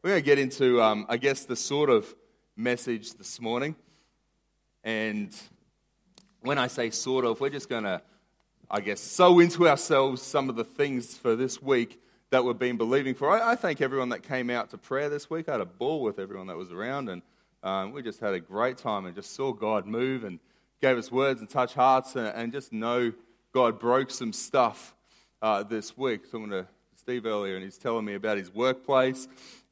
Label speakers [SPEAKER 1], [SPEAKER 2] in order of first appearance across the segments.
[SPEAKER 1] We're going to get into, um, I guess, the sort of message this morning. And when I say sort of, we're just going to, I guess, sow into ourselves some of the things for this week that we've been believing for. I, I thank everyone that came out to prayer this week. I had a ball with everyone that was around, and um, we just had a great time and just saw God move and gave us words and touch hearts and, and just know God broke some stuff uh, this week. I Talking to Steve earlier, and he's telling me about his workplace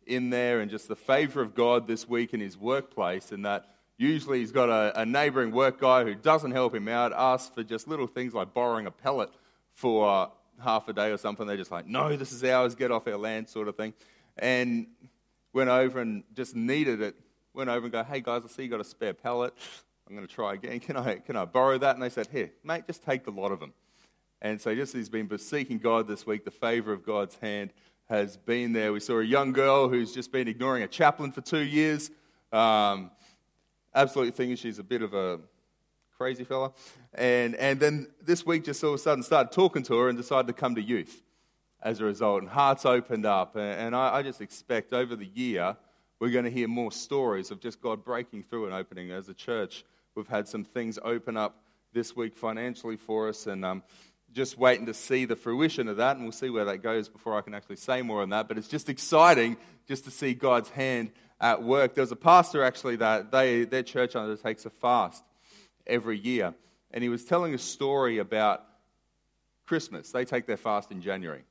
[SPEAKER 1] in there and just the favor of God this week in his workplace, and that usually he's got a, a neighboring work guy who doesn't help him out, asks for just little things like borrowing a pellet for half a day or something. They're just like, no, this is ours, get off our land, sort of thing. And went over and just needed it. Went over and go, hey guys, I see you got a spare pellet. I'm going to try again. Can I, can I borrow that? And they said, here, mate, just take the lot of them. And so just he's been seeking God this week, the favor of God's hand has been there. We saw a young girl who's just been ignoring a chaplain for two years. Um, absolutely thinking she's a bit of a crazy fella. And, and then this week just all of a sudden started talking to her and decided to come to youth as a result. And hearts opened up. And, and I, I just expect over the year we're going to hear more stories of just God breaking through and opening. As a church, we've had some things open up this week financially for us. And um, just waiting to see the fruition of that, and we'll see where that goes before I can actually say more on that. But it's just exciting just to see God's hand at work. There was a pastor actually that they, their church undertakes a fast every year, and he was telling a story about Christmas. They take their fast in January.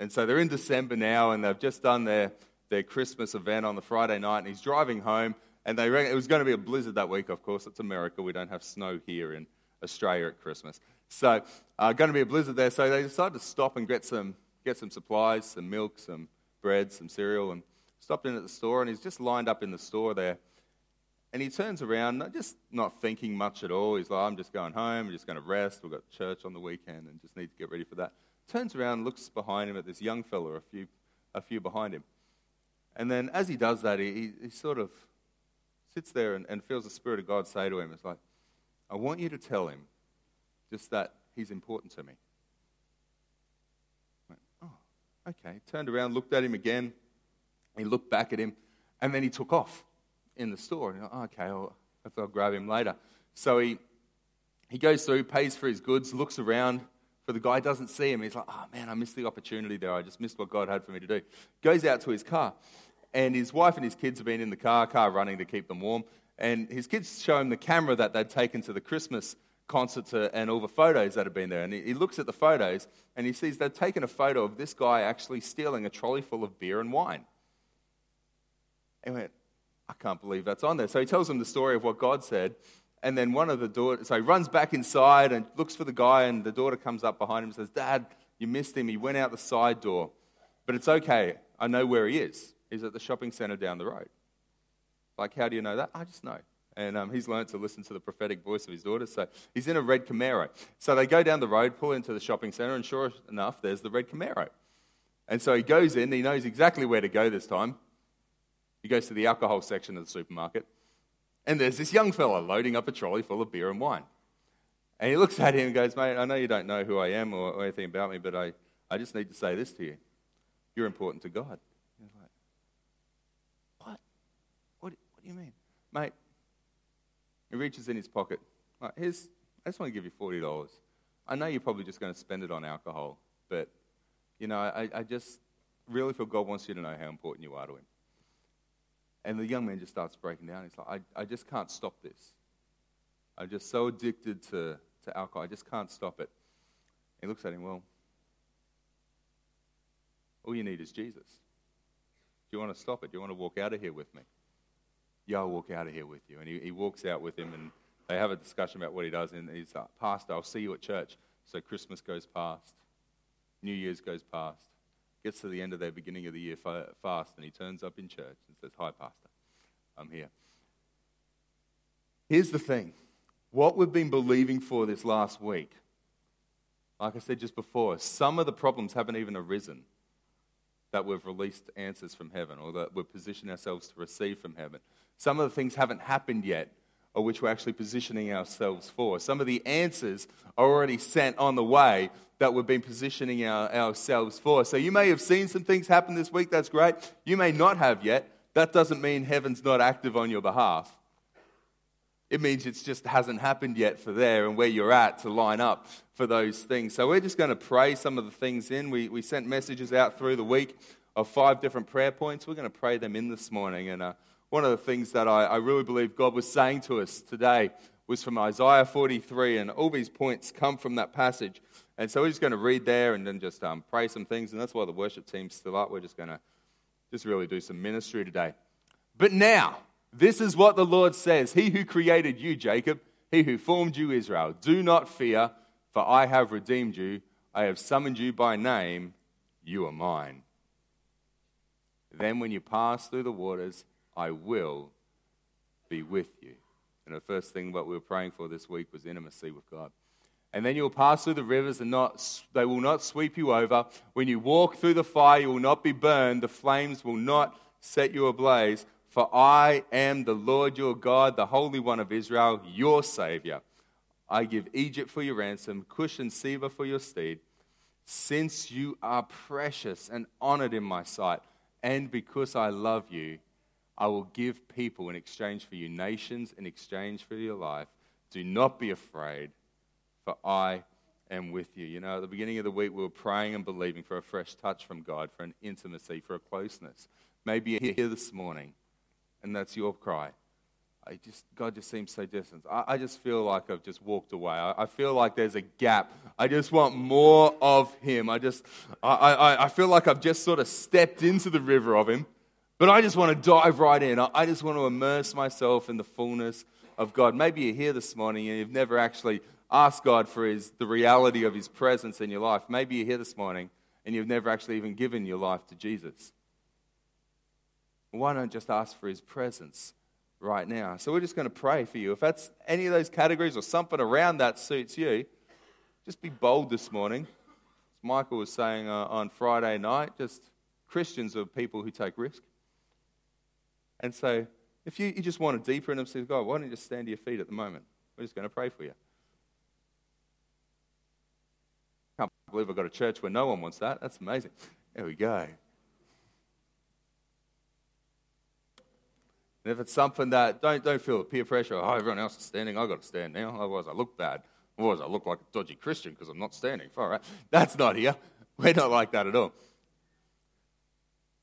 [SPEAKER 1] And so they're in December now, and they've just done their, their Christmas event on the Friday night, and he's driving home, and they it was going to be a blizzard that week, of course. It's America. We don't have snow here in Australia at Christmas. So, uh, going to be a blizzard there. So they decided to stop and get some, get some supplies, some milk, some bread, some cereal, and stopped in at the store. And he's just lined up in the store there. And he turns around, just not thinking much at all. He's like, I'm just going home. I'm just going to rest. We've got church on the weekend and just need to get ready for that. Turns around, looks behind him at this young fella, a few, a few behind him. And then as he does that, he, he sort of sits there and, and feels the Spirit of God say to him, It's like, I want you to tell him just that he's important to me. Went, oh, okay. Turned around, looked at him again. He looked back at him, and then he took off in the store. And, oh, okay, I'll, I'll grab him later. So he, he goes through, pays for his goods, looks around for the guy, doesn't see him. He's like, oh man, I missed the opportunity there. I just missed what God had for me to do. Goes out to his car, and his wife and his kids have been in the car, car running to keep them warm. And his kids show him the camera that they'd taken to the Christmas concert and all the photos that have been there. And he, he looks at the photos and he sees they've taken a photo of this guy actually stealing a trolley full of beer and wine. And he went, I can't believe that's on there. So he tells him the story of what God said. And then one of the daughters, so he runs back inside and looks for the guy, and the daughter comes up behind him and says, Dad, you missed him. He went out the side door. But it's okay. I know where he is. He's at the shopping center down the road. Like, how do you know that? I just know. And um, he's learned to listen to the prophetic voice of his daughter. So he's in a red Camaro. So they go down the road, pull into the shopping center, and sure enough, there's the red Camaro. And so he goes in, he knows exactly where to go this time. He goes to the alcohol section of the supermarket. And there's this young fella loading up a trolley full of beer and wine. And he looks at him and goes, Mate, I know you don't know who I am or, anything about me, but I, I just need to say this to you. You're important to God. He's like, What? What, what do you mean? Mate, he reaches in his pocket. Right, here's, I just want to give you $40. I know you're probably just going to spend it on alcohol, but, you know, I, I just really feel God wants you to know how important you are to him. And the young man just starts breaking down. He's like, I, I just can't stop this. I'm just so addicted to, to alcohol. I just can't stop it. He looks at him, well, all you need is Jesus. Do you want to stop it? Do you want to walk out of here with me? Yeah, I'll walk out of here with you. And he, he walks out with him, and they have a discussion about what he does. And he's like, Pastor, I'll see you at church. So Christmas goes past, New Year's goes past, gets to the end of their beginning of the year fast, and he turns up in church and says, Hi, Pastor, I'm here. Here's the thing what we've been believing for this last week, like I said just before, some of the problems haven't even arisen that we've released answers from heaven or that we've positioned ourselves to receive from heaven. Some of the things haven't happened yet, or which we're actually positioning ourselves for. Some of the answers are already sent on the way that we've been positioning our, ourselves for. So you may have seen some things happen this week, that's great. You may not have yet. That doesn't mean heaven's not active on your behalf. It means it just hasn't happened yet for there and where you're at to line up for those things. So we're just going to pray some of the things in. We, we sent messages out through the week of five different prayer points. We're going to pray them in this morning. And uh, one of the things that I, I really believe God was saying to us today was from Isaiah 43, and all these points come from that passage. And so we're just going to read there and then just um, pray some things. And that's why the worship team's still up. We're just going to just really do some ministry today. But now, this is what the Lord says He who created you, Jacob, he who formed you, Israel, do not fear, for I have redeemed you. I have summoned you by name. You are mine. Then, when you pass through the waters, I will be with you. And the first thing what we were praying for this week was intimacy with God. And then you'll pass through the rivers, and not, they will not sweep you over. When you walk through the fire, you will not be burned. The flames will not set you ablaze. For I am the Lord your God, the Holy One of Israel, your Savior. I give Egypt for your ransom, Cush and Seba for your steed. Since you are precious and honored in my sight, and because I love you, I will give people in exchange for you, nations in exchange for your life. Do not be afraid, for I am with you. You know, at the beginning of the week, we were praying and believing for a fresh touch from God, for an intimacy, for a closeness. Maybe you're here this morning and that's your cry. I just, God just seems so distant. I, I just feel like I've just walked away. I, I, feel like there's a gap. I just want more of Him. I just, I, I, I feel like I've just sort of stepped into the river of Him, but I just want to dive right in. I, I just want to immerse myself in the fullness of God. Maybe you're here this morning and you've never actually asked God for his, the reality of His presence in your life. Maybe you're here this morning and you've never actually even given your life to Jesus. Why not just ask for his presence right now? So we're just going to pray for you. If that's any of those categories or something around that suits you, just be bold this morning. As Michael was saying uh, on Friday night, just Christians are people who take risk. And so if you, you just want a deeper and say, God, why don't you just stand to your feet at the moment? We're just going to pray for you. Can't believe I've got a church where no one wants that. That's amazing. There we go. And if it's something that, don't, don't feel peer pressure, oh, everyone else is standing, I've got to stand now, otherwise I look bad. Otherwise I look like a dodgy Christian because I'm not standing. All right. That's not here. We're not like that at all.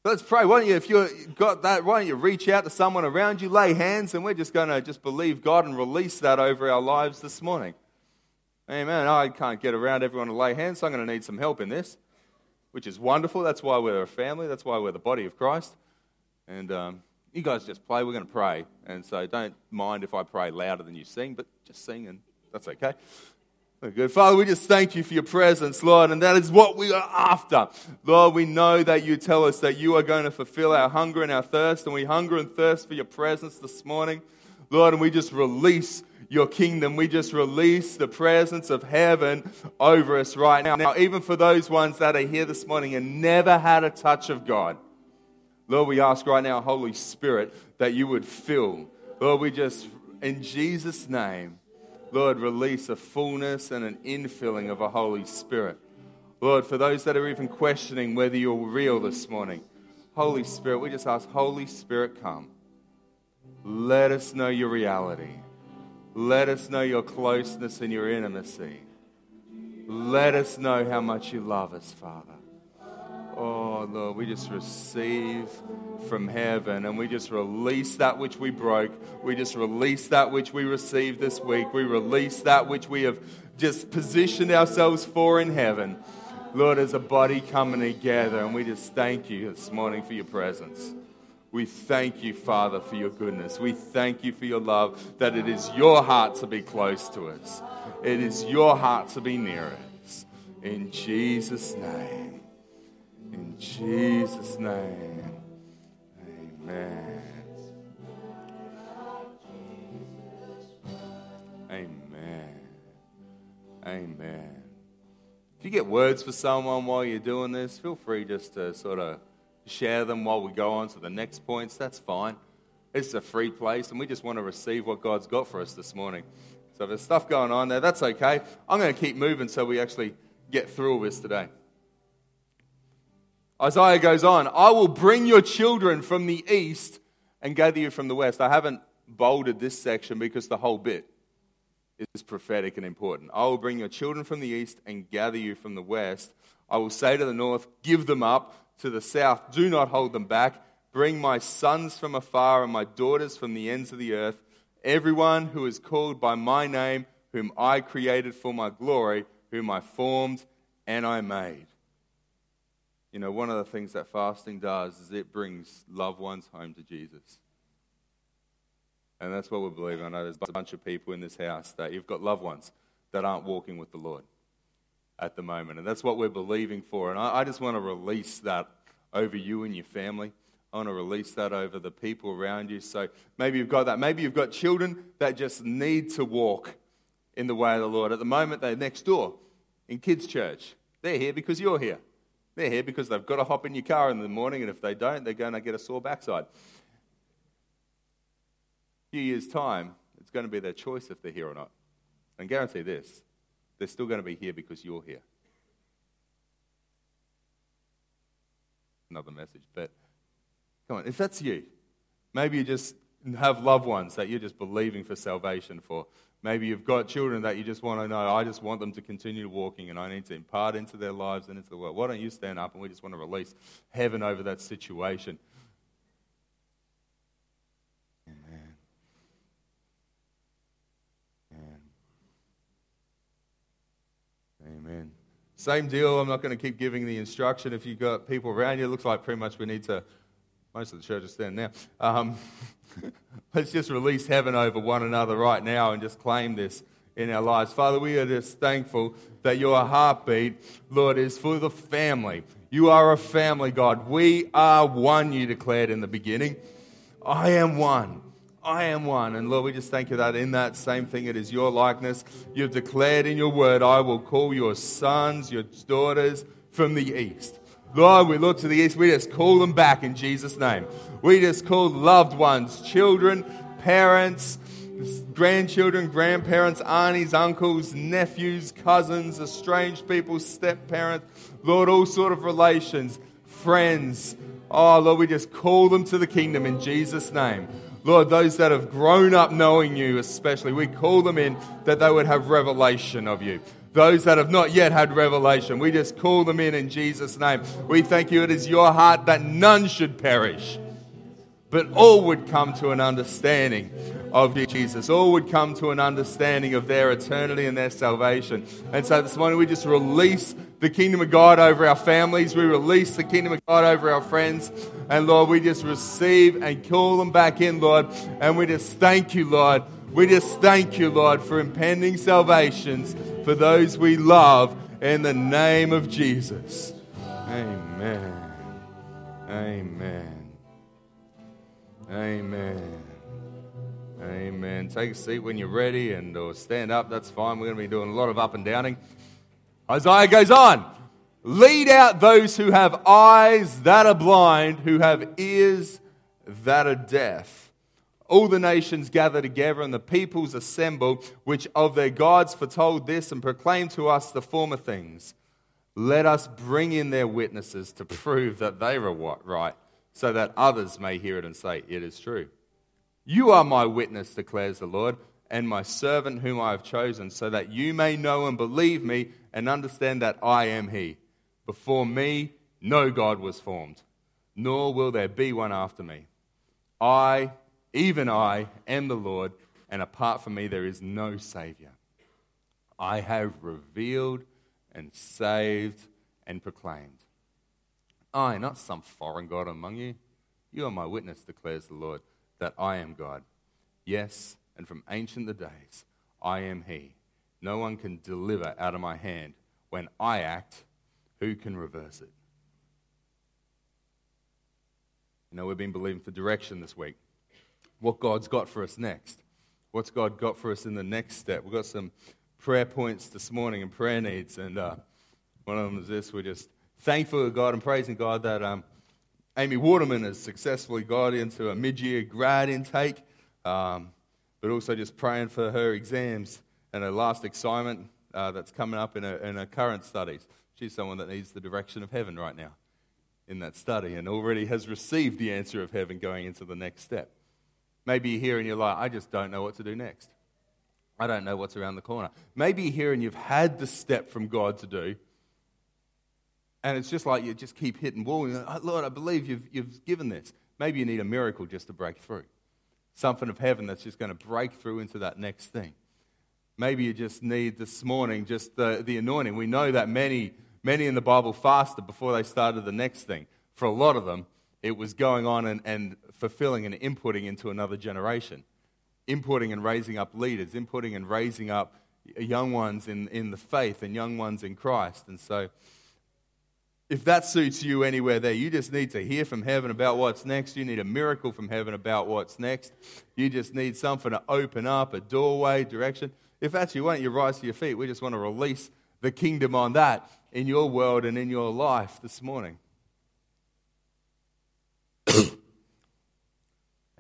[SPEAKER 1] Let's pray. Why don't you, if you've got that, why don't you reach out to someone around you, lay hands, and we're just going to just believe God and release that over our lives this morning. Amen. I can't get around everyone to lay hands, so I'm going to need some help in this, which is wonderful. That's why we're a family. That's why we're the body of Christ. And um, you guys just play. We're going to pray. And so don't mind if I pray louder than you sing, but just sing and that's okay. Very good. Father, we just thank you for your presence, Lord, and that is what we are after. Lord, we know that you tell us that you are going to fulfill our hunger and our thirst, and we hunger and thirst for your presence this morning. Lord, and we just release your kingdom. We just release the presence of heaven over us right now. Now, even for those ones that are here this morning and never had a touch of God, Lord, we ask right now, Holy Spirit, that you would fill. Lord, we just, in Jesus' name, Lord, release a fullness and an infilling of a Holy Spirit. Lord, for those that are even questioning whether you're real this morning, Holy Spirit, we just ask, Holy Spirit, come. Let us know your reality. Let us know your closeness and your intimacy. Let us know how much you love us, Father. Oh, Lord, we just receive from heaven and we just release that which we broke. We just release that which we received this week. We release that which we have just positioned ourselves for in heaven. Lord, as a body coming together, and we just thank you this morning for your presence. We thank you, Father, for your goodness. We thank you for your love, that it is your heart to be close to us. It is your heart to be near us. In Jesus' name. In Jesus' name, amen. Amen. Amen. If you get words for someone while you're doing this, feel free just to sort of share them while we go on to the next points. That's fine. It's a free place, and we just want to receive what God's got for us this morning. So if there's stuff going on there, that's okay. I'm going to keep moving so we actually get through all this today. Isaiah goes on, I will bring your children from the east and gather you from the west. I haven't bolded this section because the whole bit is prophetic and important. I will bring your children from the east and gather you from the west. I will say to the north, Give them up. To the south, do not hold them back. Bring my sons from afar and my daughters from the ends of the earth. Everyone who is called by my name, whom I created for my glory, whom I formed and I made. You know, one of the things that fasting does is it brings loved ones home to Jesus. And that's what we're believing. I know there's a bunch of people in this house that you've got loved ones that aren't walking with the Lord at the moment. And that's what we're believing for. And I, I just want to release that over you and your family. I want to release that over the people around you. So maybe you've got that. Maybe you've got children that just need to walk in the way of the Lord. At the moment, they're next door in kids' church. They're here because you're here. They're here because they've got to hop in your car in the morning, and if they don't, they're going to get a sore backside A few years' time, it's going to be their choice if they're here or not. And guarantee this they're still going to be here because you're here. Another message, but come on, if that's you, maybe you just have loved ones that you're just believing for salvation for. Maybe you've got children that you just want to know, I just want them to continue walking and I need to impart into their lives and into the world. Why don't you stand up and we just want to release heaven over that situation? Amen. Amen. Same deal. I'm not going to keep giving the instruction. If you've got people around you, it looks like pretty much we need to, most of the church is stand now. Um, let's just release heaven over one another right now and just claim this in our lives. Father, we are just thankful that your heartbeat, Lord, is for the family. You are a family, God. We are one, you declared in the beginning. I am one. I am one. And Lord, we just thank you that in that same thing, it is your likeness. You've declared in your word, I will call your sons, your daughters from the east. Lord, we look to the east, we just call them back in Jesus' name. We just call loved ones, children, parents, grandchildren, grandparents, aunties, uncles, nephews, cousins, estranged people, step parents, Lord, all sort of relations, friends. Oh, Lord, we just call them to the kingdom in Jesus' name. Lord, those that have grown up knowing you, especially, we call them in that they would have revelation of you. Those that have not yet had revelation, we just call them in in Jesus' name. We thank you. It is your heart that none should perish, but all would come to an understanding of Jesus. All would come to an understanding of their eternity and their salvation. And so this morning we just release the kingdom of God over our families. We release the kingdom of God over our friends. And Lord, we just receive and call them back in, Lord. And we just thank you, Lord. We just thank you, Lord, for impending salvations for those we love in the name of Jesus. Amen. Amen. Amen. Amen. Take a seat when you're ready and or stand up. That's fine. We're going to be doing a lot of up and downing. Isaiah goes on. Lead out those who have eyes that are blind, who have ears that are deaf. All the nations gather together and the peoples assemble, which of their gods foretold this and proclaimed to us the former things. Let us bring in their witnesses to prove that they were right, so that others may hear it and say, It is true. You are my witness, declares the Lord, and my servant whom I have chosen, so that you may know and believe me and understand that I am He. Before me, no God was formed, nor will there be one after me. I, even I, am the Lord, and apart from me, there is no Savior. I have revealed and saved and proclaimed. I, not some foreign God among you. You are my witness, declares the Lord that I am God. Yes, and from ancient the days, I am He. No one can deliver out of my hand. When I act, who can reverse it? You know, we've been believing for direction this week. What God's got for us next. What's God got for us in the next step? We've got some prayer points this morning and prayer needs. And uh, one of them is this we're just thankful to God and praising God that um, Amy Waterman has successfully got into a mid year grad intake, um, but also just praying for her exams and her last assignment uh, that's coming up in her, in her current studies. She's someone that needs the direction of heaven right now in that study and already has received the answer of heaven going into the next step. Maybe you're here and you're like, I just don't know what to do next. I don't know what's around the corner. Maybe you're here and you've had the step from God to do, and it's just like you just keep hitting wall. And, oh, Lord, I believe you've, you've given this. Maybe you need a miracle just to break through. Something of heaven that's just going to break through into that next thing. Maybe you just need this morning just the, the anointing. We know that many, many in the Bible fasted before they started the next thing. For a lot of them, it was going on and, and fulfilling and inputting into another generation, inputting and raising up leaders, inputting and raising up young ones in, in the faith and young ones in Christ. And so, if that suits you anywhere there, you just need to hear from heaven about what's next. You need a miracle from heaven about what's next. You just need something to open up, a doorway, direction. If that's you, why don't you rise to your feet? We just want to release the kingdom on that in your world and in your life this morning.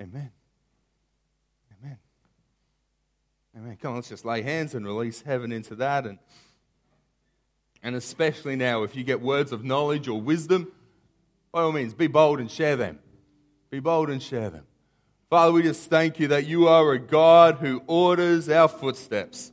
[SPEAKER 1] Amen. Amen. Amen. Come on, let's just lay hands and release heaven into that and and especially now, if you get words of knowledge or wisdom, by all means, be bold and share them. Be bold and share them. Father, we just thank you that you are a God who orders our footsteps.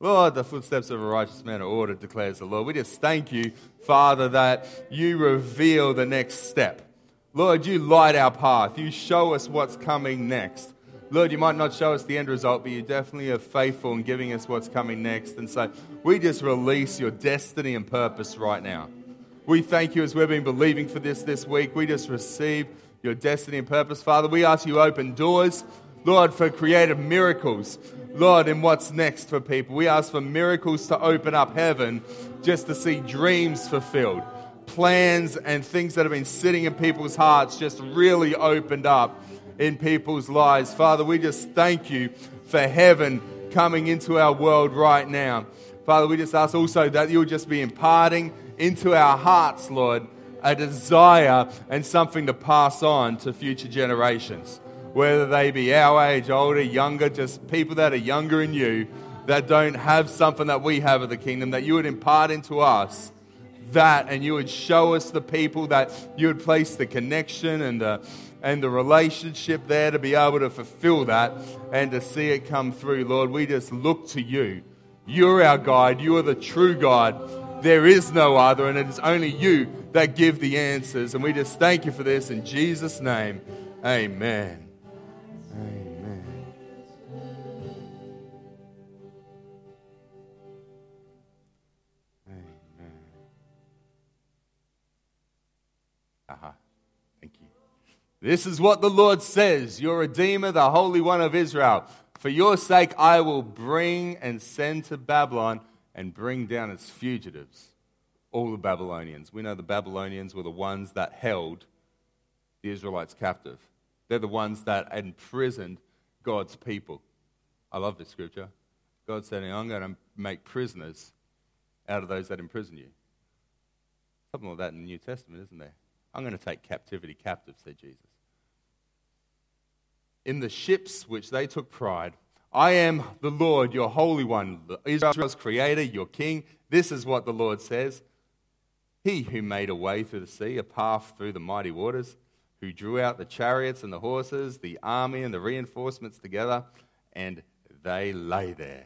[SPEAKER 1] Lord, the footsteps of a righteous man are ordered, declares the Lord. We just thank you, Father, that you reveal the next step. Lord, you light our path. You show us what's coming next. Lord, you might not show us the end result, but you definitely are faithful in giving us what's coming next. And so we just release your destiny and purpose right now. We thank you as we've been believing for this this week. We just receive your destiny and purpose. Father, we ask you open doors, Lord, for creative miracles. Lord, in what's next for people. We ask for miracles to open up heaven just to see dreams fulfilled, plans and things that have been sitting in people's hearts just really opened up in people's lives. Father, we just thank you for heaven coming into our world right now. Father, we just ask also that you'll just be imparting into our hearts, Lord, a desire and something to pass on to future generations. Whether they be our age, older, younger, just people that are younger in you that don't have something that we have of the kingdom, that you would impart into us that and you would show us the people that you would place the connection and the and the relationship there to be able to fulfill that and to see it come through, Lord. We just look to you. You're our guide. You are the true God. There is no other, and it is only you that give the answers. And we just thank you for this in Jesus' name. Amen. Amen. This is what the Lord says, your Redeemer, the Holy One of Israel. For your sake, I will bring and send to Babylon and bring down its fugitives, all the Babylonians. We know the Babylonians were the ones that held the Israelites captive. They're the ones that imprisoned God's people. I love this scripture. God said, I'm going to make prisoners out of those that imprison you. Something like that in the New Testament, isn't there? I'm going to take captivity captive, said Jesus in the ships which they took pride. I am the Lord, your Holy One, Israel's Creator, your King. This is what the Lord says He who made a way through the sea, a path through the mighty waters, who drew out the chariots and the horses, the army and the reinforcements together, and they lay there,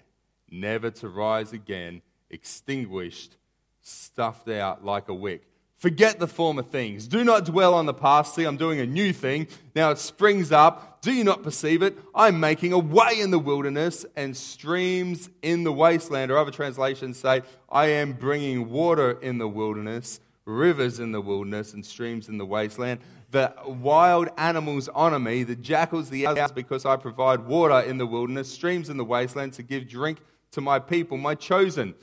[SPEAKER 1] never to rise again, extinguished, stuffed out like a wick. Forget the former things. Do not dwell on the past. See, I'm doing a new thing. Now it springs up. Do you not perceive it? I'm making a way in the wilderness and streams in the wasteland. Or other translations say, I am bringing water in the wilderness, rivers in the wilderness, and streams in the wasteland. The wild animals honor me, the jackals, the owls, because I provide water in the wilderness, streams in the wasteland to give drink to my people, my chosen.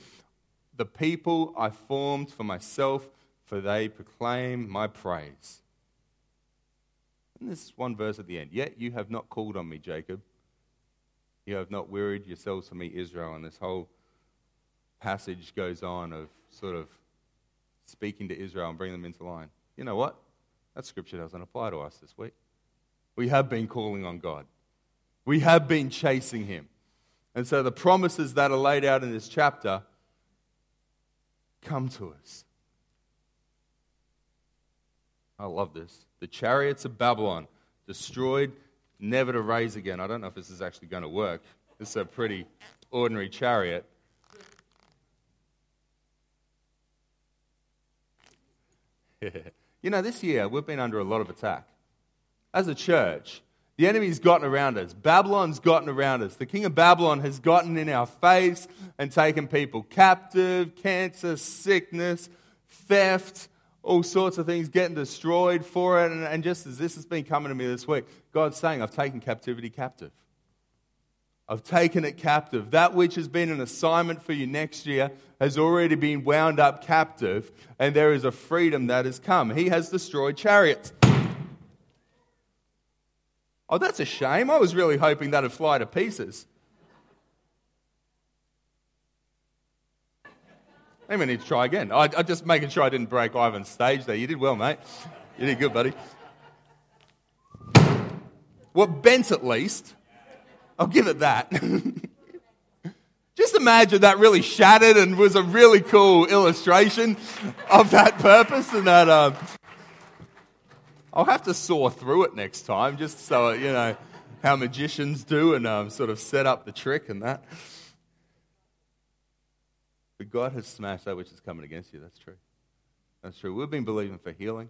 [SPEAKER 1] The people I formed for myself for they proclaim my praise. And this one verse at the end. Yet you have not called on me, Jacob. You have not wearied yourselves for me, Israel. And this whole passage goes on of sort of speaking to Israel and bringing them into line. You know what? That scripture doesn't apply to us this week. We have been calling on God, we have been chasing Him. And so the promises that are laid out in this chapter come to us. I love this. The chariots of Babylon destroyed, never to raise again. I don't know if this is actually going to work. This is a pretty ordinary chariot. you know, this year we've been under a lot of attack. As a church, the enemy's gotten around us. Babylon's gotten around us. The king of Babylon has gotten in our face and taken people captive, cancer, sickness, theft, all sorts of things getting destroyed for it. And, and just as this has been coming to me this week, God's saying, I've taken captivity captive. I've taken it captive. That which has been an assignment for you next year has already been wound up captive, and there is a freedom that has come. He has destroyed chariots. Oh, that's a shame. I was really hoping that'd fly to pieces. I need to try again. I, am just making sure I didn't break Ivan's stage there. You did well, mate. You did good, buddy. Well, bent at least. I'll give it that. Just imagine that really shattered and was a really cool illustration of that purpose and that. Uh, I'll have to saw through it next time, just so you know how magicians do and um, sort of set up the trick and that. But God has smashed that which is coming against you. That's true. That's true. We've been believing for healing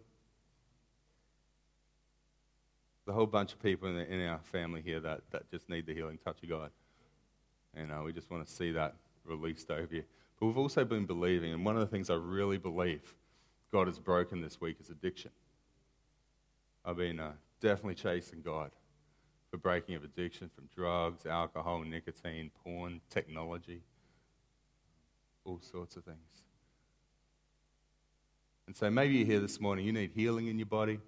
[SPEAKER 1] The whole bunch of people in, the, in our family here that, that just need the healing touch of God. And uh, we just want to see that released over you. But we've also been believing, and one of the things I really believe God has broken this week is addiction. I've been uh, definitely chasing God for breaking of addiction from drugs, alcohol, nicotine, porn, technology, all sorts of things. And so maybe you're here this morning, you need healing in your body.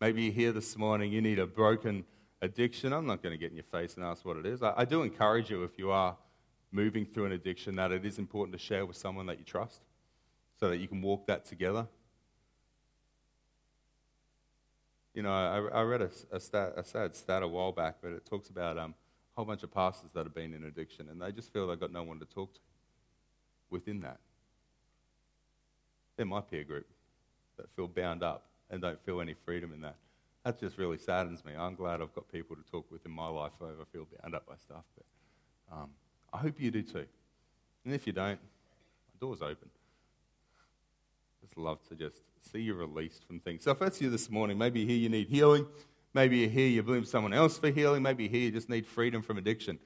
[SPEAKER 1] Maybe you're here this morning, you need a broken addiction. I'm not going to get in your face and ask what it is. I, I do encourage you, if you are moving through an addiction, that it is important to share with someone that you trust so that you can walk that together. You know, I, I read a, a, stat, a, sad stat a while back, but it talks about um, a whole bunch of pastors that have been in addiction, and they just feel they've got no one to talk to within that. They're my peer group that feel bound up and don't feel any freedom in that. That just really saddens me. I'm glad I've got people to talk with in my life who I feel bound up by stuff. But um, I hope you do too. And if you don't, my door's open. Just love to just see you released from things. So if that's you this morning, maybe here you need healing. Maybe you're here, you blame someone else for healing. Maybe here you just need freedom from addiction.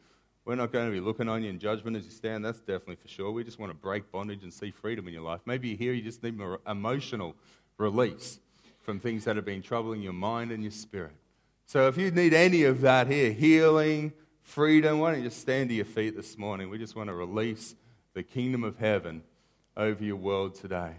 [SPEAKER 1] We're not going to be looking on you in judgment as you stand. That's definitely for sure. We just want to break bondage and see freedom in your life. Maybe here you just need more emotional release from things that have been troubling your mind and your spirit. So if you need any of that here, healing, freedom, why don't you just stand to your feet this morning? We just want to release the kingdom of heaven over your world today.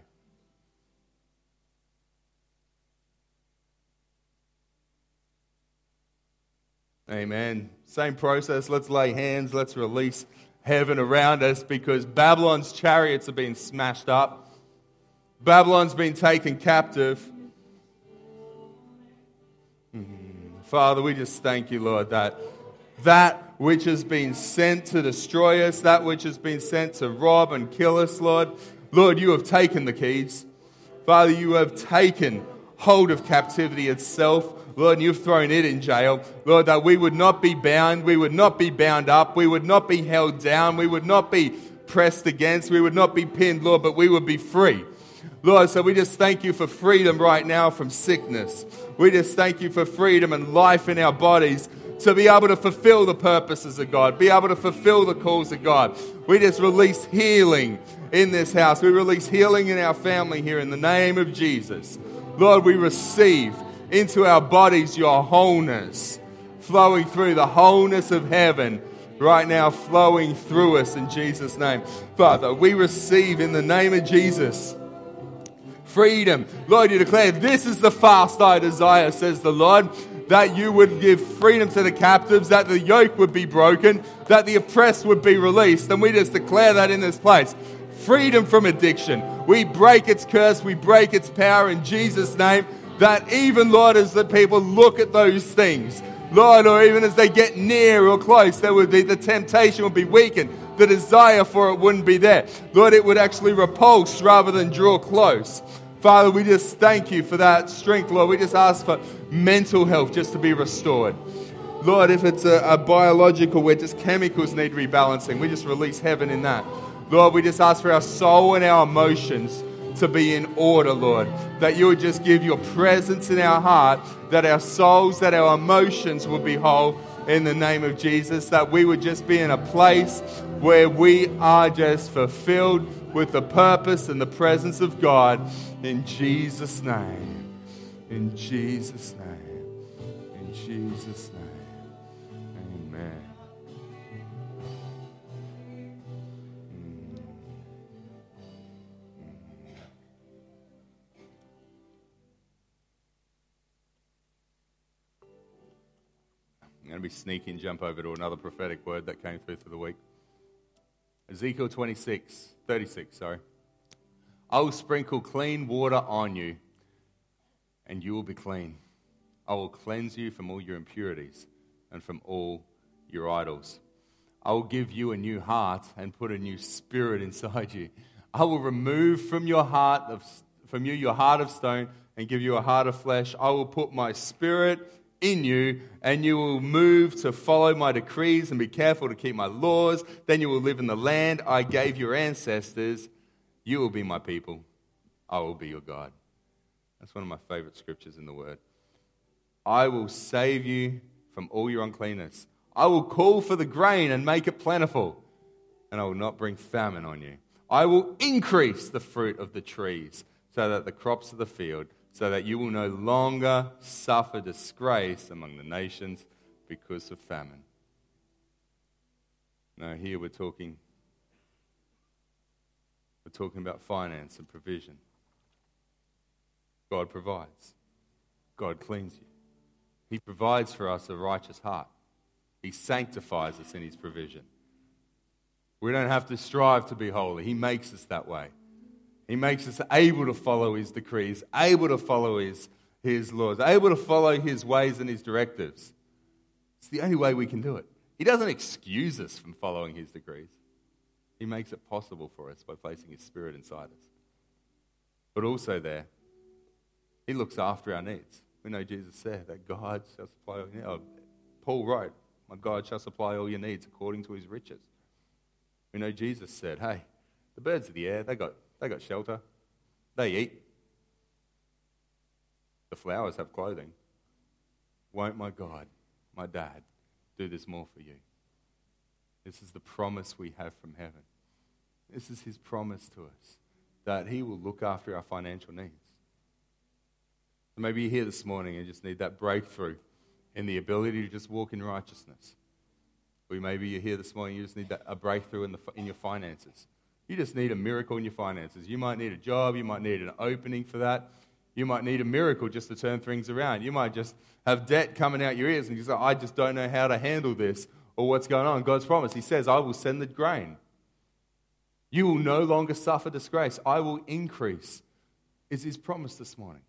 [SPEAKER 1] Amen. Same process. Let's lay hands. Let's release heaven around us because Babylon's chariots are being smashed up. Babylon's been taken captive. Mm-hmm. Father, we just thank you, Lord, that that which has been sent to destroy us, that which has been sent to rob and kill us, Lord, Lord, you have taken the keys. Father, you have taken hold of captivity itself. Lord, you've thrown it in jail. Lord, that we would not be bound, we would not be bound up, we would not be held down, we would not be pressed against, we would not be pinned, Lord, but we would be free. Lord, so we just thank you for freedom right now from sickness. We just thank you for freedom and life in our bodies to be able to fulfill the purposes of God, be able to fulfill the calls of God. We just release healing in this house. We release healing in our family here in the name of Jesus. Lord, we receive into our bodies your wholeness, flowing through the wholeness of heaven right now, flowing through us in Jesus' name. Father, we receive in the name of Jesus freedom. Lord, you declare, This is the fast I desire, says the Lord, that you would give freedom to the captives, that the yoke would be broken, that the oppressed would be released. And we just declare that in this place freedom from addiction. We break its curse, we break its power in Jesus' name. That even, Lord, as the people look at those things, Lord, or even as they get near or close, there would be the temptation would be weakened. The desire for it wouldn't be there. Lord, it would actually repulse rather than draw close. Father, we just thank you for that strength, Lord. We just ask for mental health just to be restored. Lord, if it's a, a, biological where just chemicals need rebalancing, we just release heaven in that. Lord, we just ask for our soul and our emotions to be in order, Lord. That you would just give your presence in our heart, that our souls, that our emotions will be whole in the name of Jesus, that we would just be in a place where we are just fulfilled with the purpose and the presence of God in Jesus' name. In Jesus' name. In Jesus' name. going to sneak and jump over to another prophetic word that came through for the week. Ezekiel 26, 36, sorry. I will sprinkle clean water on you, and you will be clean. I will cleanse you from all your impurities and from all your idols. I will give you a new heart and put a new spirit inside you. I will remove from your heart of, from you your heart of stone and give you a heart of flesh. I will put my spirit in you, and you will move to follow my decrees and be careful to keep my laws. Then you will live in the land I gave your ancestors. You will be my people. I will be your God. That's one of my favorite scriptures in the Word. I will save you from all your uncleanness. I will call for the grain and make it plentiful, and I will not bring famine on you. I will increase the fruit of the trees so that the crops of the field so that you will no longer suffer disgrace among the nations because of famine. Now, here we're talking, we're talking about finance and provision. God provides, God cleans you. He provides for us a righteous heart, He sanctifies us in His provision. We don't have to strive to be holy, He makes us that way. He makes us able to follow his decrees, able to follow his, his laws, able to follow his ways and his directives. It's the only way we can do it. He doesn't excuse us from following his decrees, he makes it possible for us by placing his spirit inside us. But also, there, he looks after our needs. We know Jesus said that God shall supply all your needs. Paul wrote, My God shall supply all your needs according to his riches. We know Jesus said, Hey, the birds of the air, they got they got shelter. They eat. The flowers have clothing. Won't my God, my dad, do this more for you? This is the promise we have from heaven. This is his promise to us that he will look after our financial needs. Maybe you're here this morning and just need that breakthrough in the ability to just walk in righteousness. Or maybe you're here this morning, and you just need that, a breakthrough in, the, in your finances. You just need a miracle in your finances. You might need a job. You might need an opening for that. You might need a miracle just to turn things around. You might just have debt coming out your ears and you say, I just don't know how to handle this or what's going on. God's promise. He says, I will send the grain. You will no longer suffer disgrace. I will increase, is his promise this morning.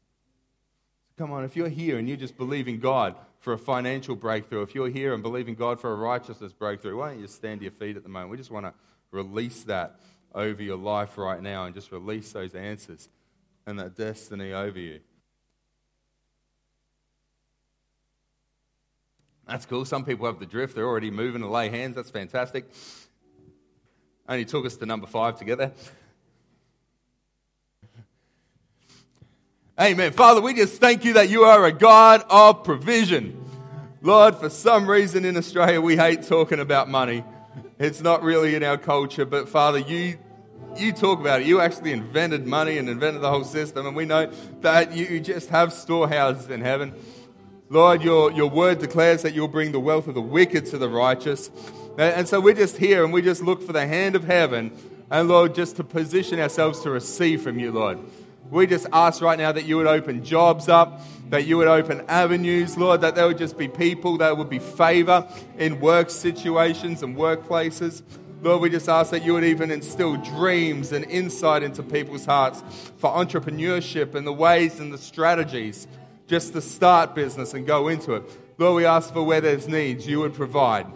[SPEAKER 1] Come on, if you're here and you just believe in God for a financial breakthrough, if you're here and believe in God for a righteousness breakthrough, why don't you stand to your feet at the moment? We just want to release that over your life right now and just release those answers and that destiny over you. That's cool. Some people have the drift. They're already moving to lay hands. That's fantastic. Only took us to number five together. Amen. Father, we just thank you that you are a God of provision. Lord, for some reason in Australia, we hate talking about money. It's not really in our culture, but Father, you you talk about it. You actually invented money and invented the whole system, and we know that you just have storehouses in heaven. Lord, your, your word declares that you'll bring the wealth of the wicked to the righteous. And so we're just here and we just look for the hand of heaven, and Lord, just to position ourselves to receive from you, Lord. We just ask right now that you would open jobs up, that you would open avenues, Lord, that there would just be people, that would be favor in work situations and workplaces. Lord, we just ask that you would even instill dreams and insight into people's hearts for entrepreneurship and the ways and the strategies just to start business and go into it. Lord, we ask for where there's needs, you would provide.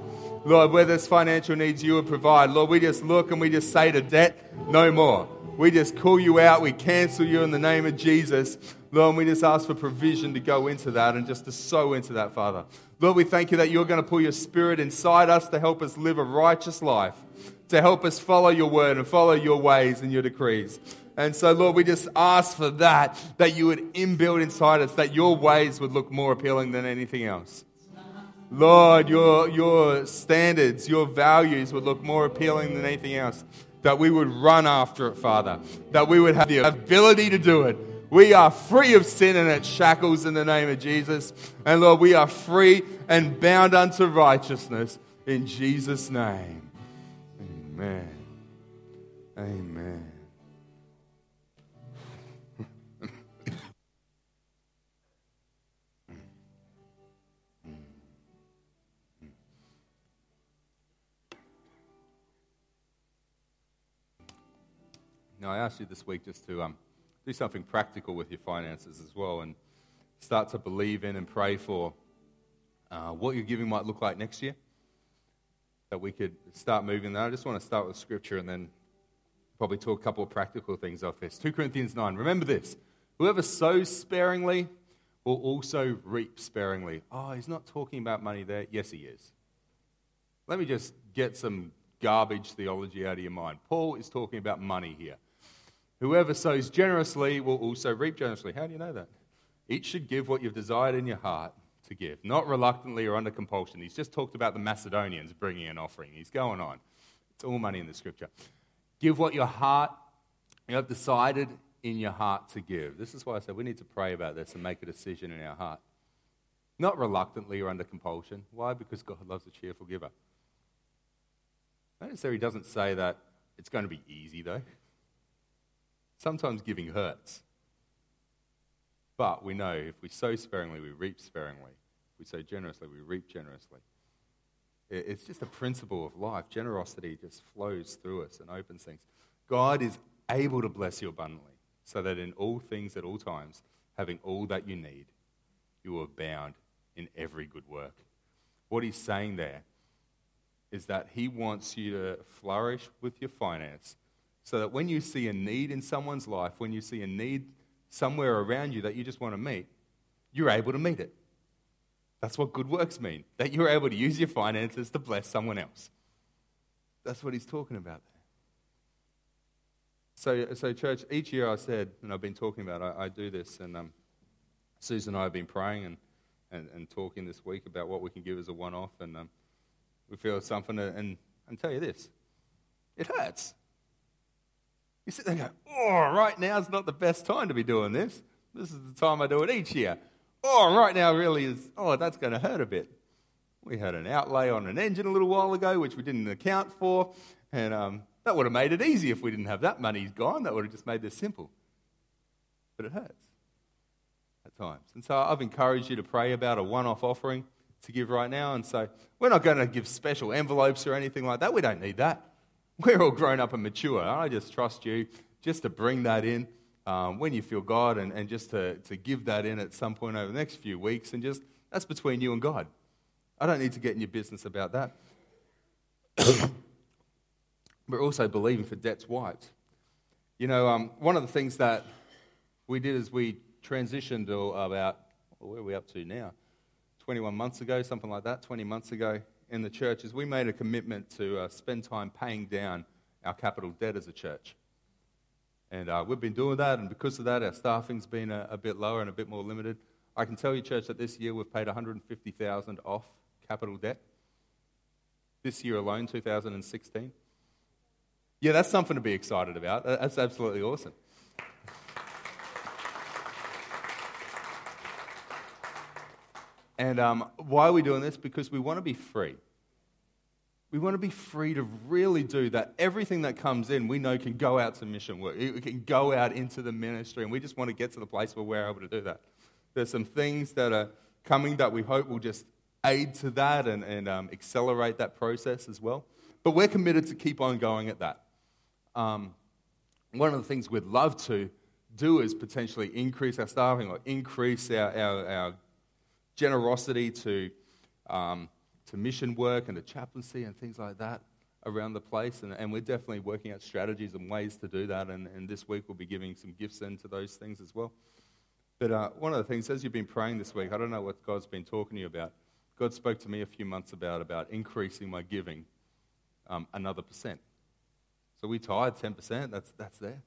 [SPEAKER 1] Lord, where there's financial needs, you would provide. Lord, we just look and we just say to debt, no more. We just call you out. We cancel you in the name of Jesus. Lord, we just ask for provision to go into that and just to sow into that, Father. Lord, we thank you that you're going to pull your spirit inside us to help us live a righteous life, to help us follow your word and follow your ways and your decrees. And so, Lord, we just ask for that, that you would inbuild inside us, that your ways would look more appealing than anything else. Lord, your, your standards, your values would look more appealing than anything else that we would run after it, Father, that we would have the ability to do it. We are free of sin and its shackles in the name of Jesus. And Lord, we are free and bound unto righteousness in Jesus' name. Amen. Amen. Now, I asked you this week just to um, do something practical with your finances as well and start to believe in and pray for uh, what your giving might look like next year. That we could start moving there. I just want to start with scripture and then probably talk a couple of practical things off this. 2 Corinthians 9. Remember this whoever sows sparingly will also reap sparingly. Oh, he's not talking about money there. Yes, he is. Let me just get some garbage theology out of your mind. Paul is talking about money here. Whoever sows generously will also reap generously. How do you know that? Each should give what you've desired in your heart to give, not reluctantly or under compulsion. He's just talked about the Macedonians bringing an offering. He's going on. It's all money in the scripture. Give what your heart, you have decided in your heart to give. This is why I said we need to pray about this and make a decision in our heart. Not reluctantly or under compulsion. Why? Because God loves a cheerful giver. Notice there he doesn't say that it's going to be easy, though. Sometimes giving hurts. But we know if we sow sparingly, we reap sparingly. If we sow generously, we reap generously. It's just a principle of life. Generosity just flows through us and opens things. God is able to bless you abundantly, so that in all things at all times, having all that you need, you are bound in every good work. What he's saying there is that he wants you to flourish with your finance so that when you see a need in someone's life, when you see a need somewhere around you that you just want to meet, you're able to meet it. That's what good works mean, that you're able to use your finances to bless someone else. That's what he's talking about there. So, so church, each year I said, and I've been talking about, I, I do this, and um, Susan and I have been praying and, and, and, talking this week about what we can give as a one off, and um, we feel something, and, and tell you this it hurts. You sit there and go, oh, right now is not the best time to be doing this. This is the time I do it each year. Oh, right now really is, oh, that's going to hurt a bit. We had an outlay on an engine a little while ago, which we didn't account for. And um, that would have made it easy if we didn't have that money gone. That would have just made this simple. But it hurts at times. And so I've encouraged you to pray about a one off offering to give right now. And say, we're not going to give special envelopes or anything like that. We don't need that. We're all grown up and mature. I just trust you just to bring that in um, when you feel God and, and just to, to give that in at some point over the next few weeks. And just that's between you and God. I don't need to get in your business about that. We're also believing for debts wiped. You know, um, one of the things that we did is we transitioned about, where are we up to now? 21 months ago, something like that, 20 months ago in the church is we made a commitment to uh, spend time paying down our capital debt as a church. And uh, we've been doing that, and because of that, our staffing's been a, a, bit lower and a bit more limited. I can tell you, church, that this year we've paid 150,000 off capital debt. This year alone, 2016. Yeah, that's something to be excited about. That's absolutely awesome. And um, why are we doing this? Because we want to be free. We want to be free to really do that. Everything that comes in, we know can go out to mission work. It can go out into the ministry, and we just want to get to the place where we're able to do that. There's some things that are coming that we hope will just aid to that and, and um, accelerate that process as well. but we're committed to keep on going at that. Um, one of the things we'd love to do is potentially increase our staffing or increase our, our, our generosity to, um, to mission work and to chaplaincy and things like that around the place. And, and we're definitely working out strategies and ways to do that. And, and this week we'll be giving some gifts into those things as well. But uh, one of the things, as you've been praying this week, I don't know what God's been talking to you about. God spoke to me a few months about, about increasing my giving um, another percent. So we tithe 10%, that's, that's there.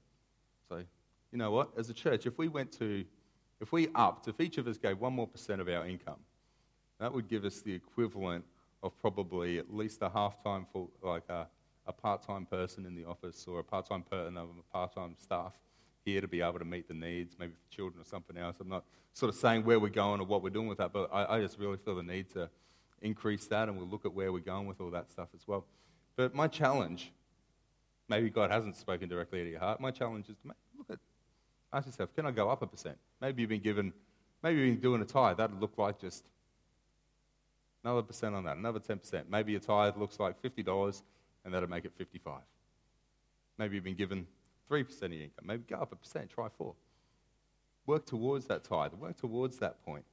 [SPEAKER 1] So, you know what? As a church, if we went to, if we upped, if each of us gave one more percent of our income, that would give us the equivalent of probably at least a half time for like a, a part time person in the office or a part time person of um, a part time staff here to be able to meet the needs, maybe for children or something else. I'm not sort of saying where we're going or what we're doing with that, but I, I just really feel the need to increase that and we'll look at where we're going with all that stuff as well. But my challenge, maybe God hasn't spoken directly to your heart, my challenge is to make, ask yourself, can I go up a percent? Maybe you've been given, maybe you've been doing a tithe. That'd look like just another percent on that, another 10%. Maybe your tithe looks like $50 and that'll make it 55. Maybe you've been given 3% of your income. Maybe go up a percent, try 4. Work towards that tithe, work towards that point.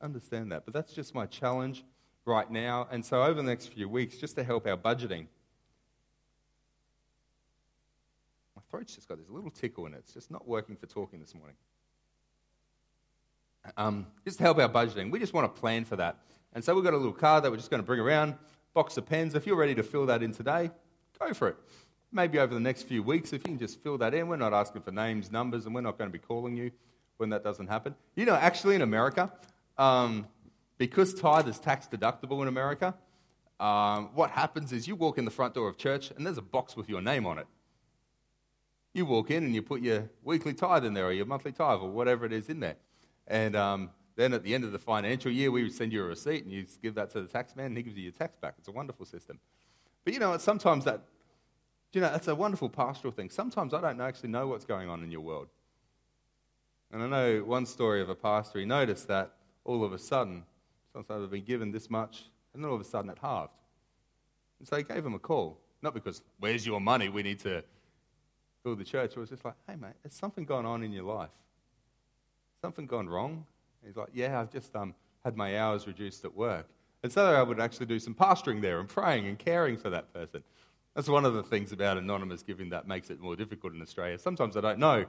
[SPEAKER 1] Understand that. But that's just my challenge right now. And so over the next few weeks, just to help our budgeting, my throat's just got this little tickle in it. It's just not working for talking this morning. Um, just to help our budgeting, we just want to plan for that. And so we've got a little card that we're just going to bring around, box of pens. If you're ready to fill that in today, go for it. Maybe over the next few weeks, if you can just fill that in. We're not asking for names, numbers, and we're not going to be calling you when that doesn't happen. You know, actually in America, um, because tithe is tax deductible in America, um, what happens is you walk in the front door of church and there's a box with your name on it. You walk in and you put your weekly tithe in there or your monthly tithe or whatever it is in there. And um, then at the end of the financial year, we send you a receipt and you give that to the tax man and he gives you your tax back. It's a wonderful system. But you know, sometimes that, you know, it's a wonderful pastoral thing. Sometimes I don't actually know what's going on in your world. And I know one story of a pastor, he noticed that all of a sudden, sometimes I've been given this much, and then all of a sudden it halved. And so he gave him a call. Not because, where's your money? We need to fill the church. Was just like, hey, mate, there's something going on in your life. Something gone wrong? And he's like, yeah, I've just um, had my hours reduced at work. And so I would actually do some pastoring there and praying and caring for that person. That's one of the things about anonymous giving that makes it more difficult in Australia. Sometimes I don't know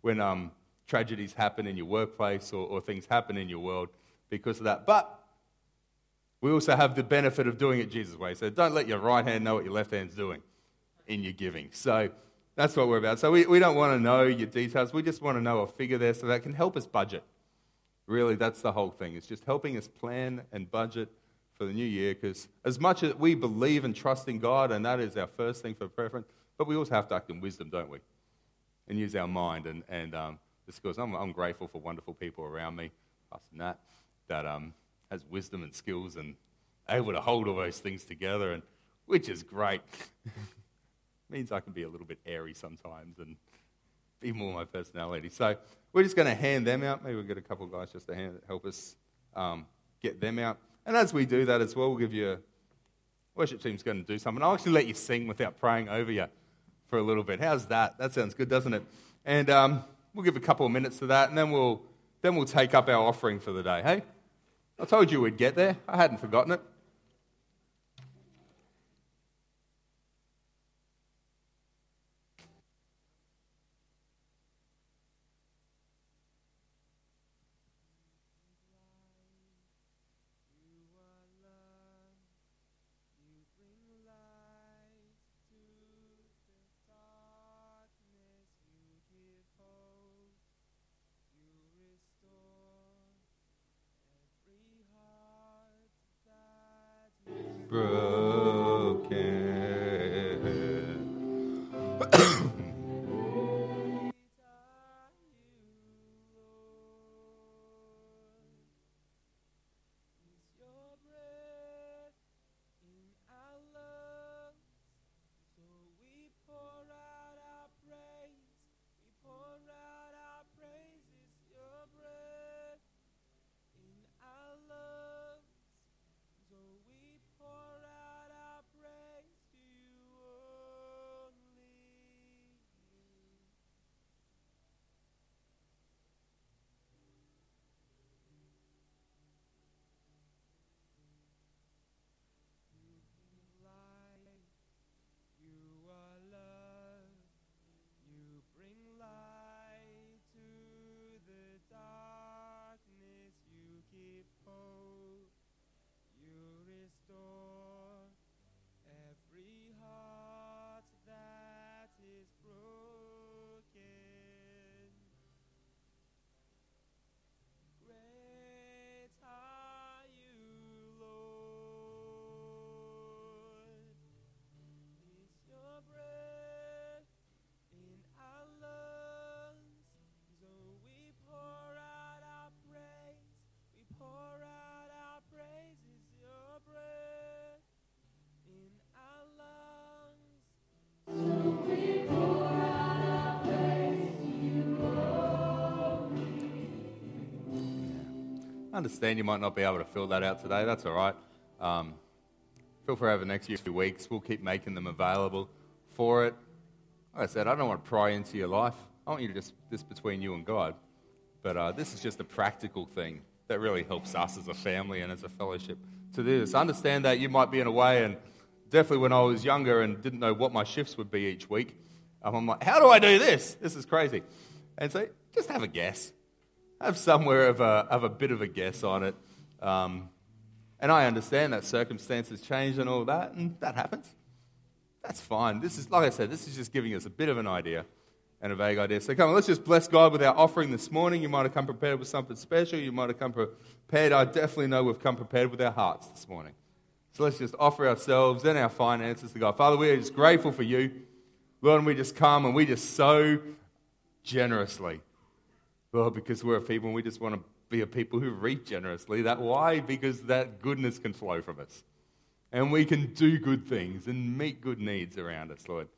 [SPEAKER 1] when um, tragedies happen in your workplace or, or things happen in your world because of that. But we also have the benefit of doing it Jesus' way. So don't let your right hand know what your left hand's doing in your giving. So that's what we're about. So we, we don't want to know your details. We just want to know a figure there so that can help us budget. Really, that's the whole thing. It's just helping us plan and budget for the new year because as much as we believe and trust in God, and that is our first thing for preference, but we also have to act in wisdom, don't we? And use our mind. And, and um, this because I'm, I'm grateful for wonderful people around me, Pastor Nat, that um, has wisdom and skills and able to hold all those things together, and which is great. means I can be a little bit airy sometimes and be more my personality. So we're just going to hand them out. Maybe we'll get a couple of guys just to hand, help us um, get them out. And as we do that as well, we'll give you a worship team's going to do something. I'll actually let you sing without praying over you for a little bit. How's that? That sounds good, doesn't it? And um, we'll give a couple of minutes to that, and then we'll then we'll take up our offering for the day. Hey, I told you we'd get there. I hadn't forgotten it. I understand you might not be able to fill that out today. That's all right. Um, feel free over the next few weeks. We'll keep making them available for it. Like I said, I don't want to pry into your life. I want you to just, this between you and God. But uh, this is just a practical thing that really helps us as a family and as a fellowship to do this. Understand that you might be in a way, and definitely when I was younger and didn't know what my shifts would be each week, um, I'm like, how do I do this? This is crazy. And so just have a guess. Have somewhere of a, of a bit of a guess on it. Um, and I understand that circumstances change and all that, and that happens. That's fine. This is, like I said, this is just giving us a bit of an idea and a vague idea. So come on, let's just bless God with our offering this morning. You might have come prepared with something special. You might have come prepared. I definitely know we've come prepared with our hearts this morning. So let's just offer ourselves and our finances to God. Father, we are just grateful for you. Lord, and we just come and we just sow generously. Lord, because we're a people and we just want to be a people who reap generously. That why? Because that goodness can flow from us. And we can do good things and meet good needs around us, Lord.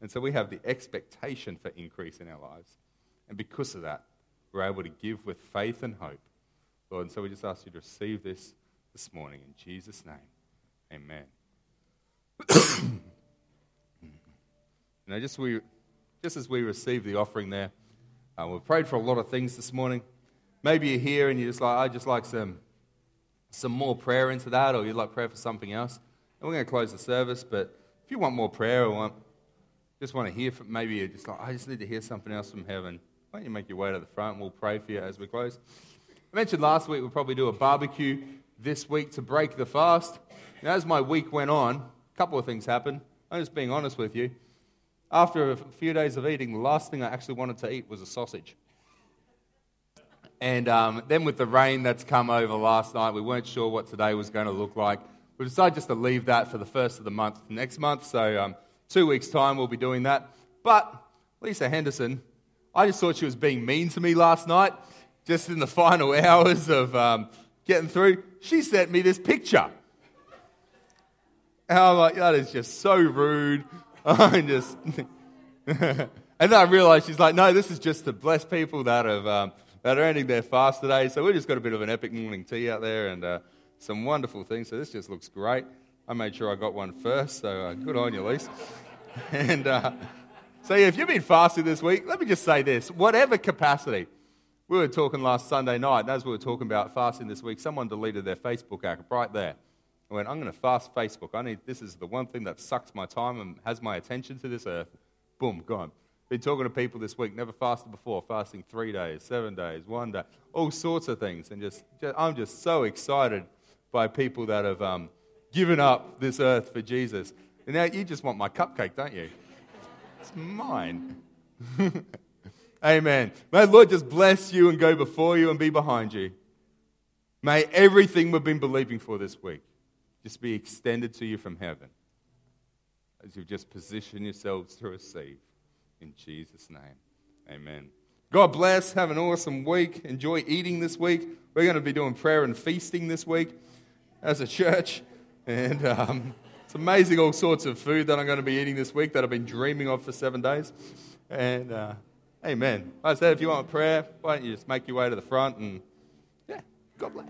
[SPEAKER 1] And so we have the expectation for increase in our lives. And because of that, we're able to give with faith and hope. Lord, and so we just ask you to receive this this morning in Jesus' name. Amen. you know, just, we, just as we receive the offering there, uh, we've prayed for a lot of things this morning. Maybe you're here and you're just like, I just like some, some more prayer into that, or you'd like prayer for something else. And we're going to close the service, but if you want more prayer or want just want to hear from, maybe you're just like, I just need to hear something else from heaven. Why don't you make your way to the front and we'll pray for you as we close. I mentioned last week we'll probably do a barbecue this week to break the fast. Now, as my week went on, a couple of things happened. I'm just being honest with you. After a few days of eating, the last thing I actually wanted to eat was a sausage. And um, then with the rain that's come over last night, we weren't sure what today was going to look like. We decided just to leave that for the first of the month next month. So um, two weeks' time, we'll be doing that. But Lisa Henderson, I just thought she was being mean to me last night, just in the final hours of um, getting through. She sent me this picture. And I'm like, that is just so rude. I just. and then I realized she's like, no, this is just to bless people that, have, um, that are ending their fast today. So we just got a bit of an epic morning tea out there and uh, some wonderful things. So this just looks great. I made sure I got one first, so uh, good on you, Lise. and uh, so, yeah, if you've been fasting this week, let me just say this whatever capacity. We were talking last Sunday night, and as we were talking about fasting this week, someone deleted their Facebook account right there. I went, I'm going to fast Facebook. I need, this is the one thing that sucks my time and has my attention to this earth. Boom, gone. Been talking to people this week, never fasted before, fasting three days, seven days, one day, all sorts of things. And just, just I'm just so excited by people that have um, given up this earth for Jesus. And now you just want my cupcake, don't you? It's mine. Amen. May Lord just bless you and go before you and be behind you. May everything we've been believing for this week just be extended to you from heaven as you've just positioned yourselves to receive. In Jesus' name. Amen. God bless. Have an awesome week. Enjoy eating this week. We're going to be doing prayer and feasting this week as a church. And um, it's amazing all sorts of food that I'm going to be eating this week that I've been dreaming of for seven days. And uh, amen. Like I said, if you want prayer, why don't you just make your way to the front and, yeah, God bless.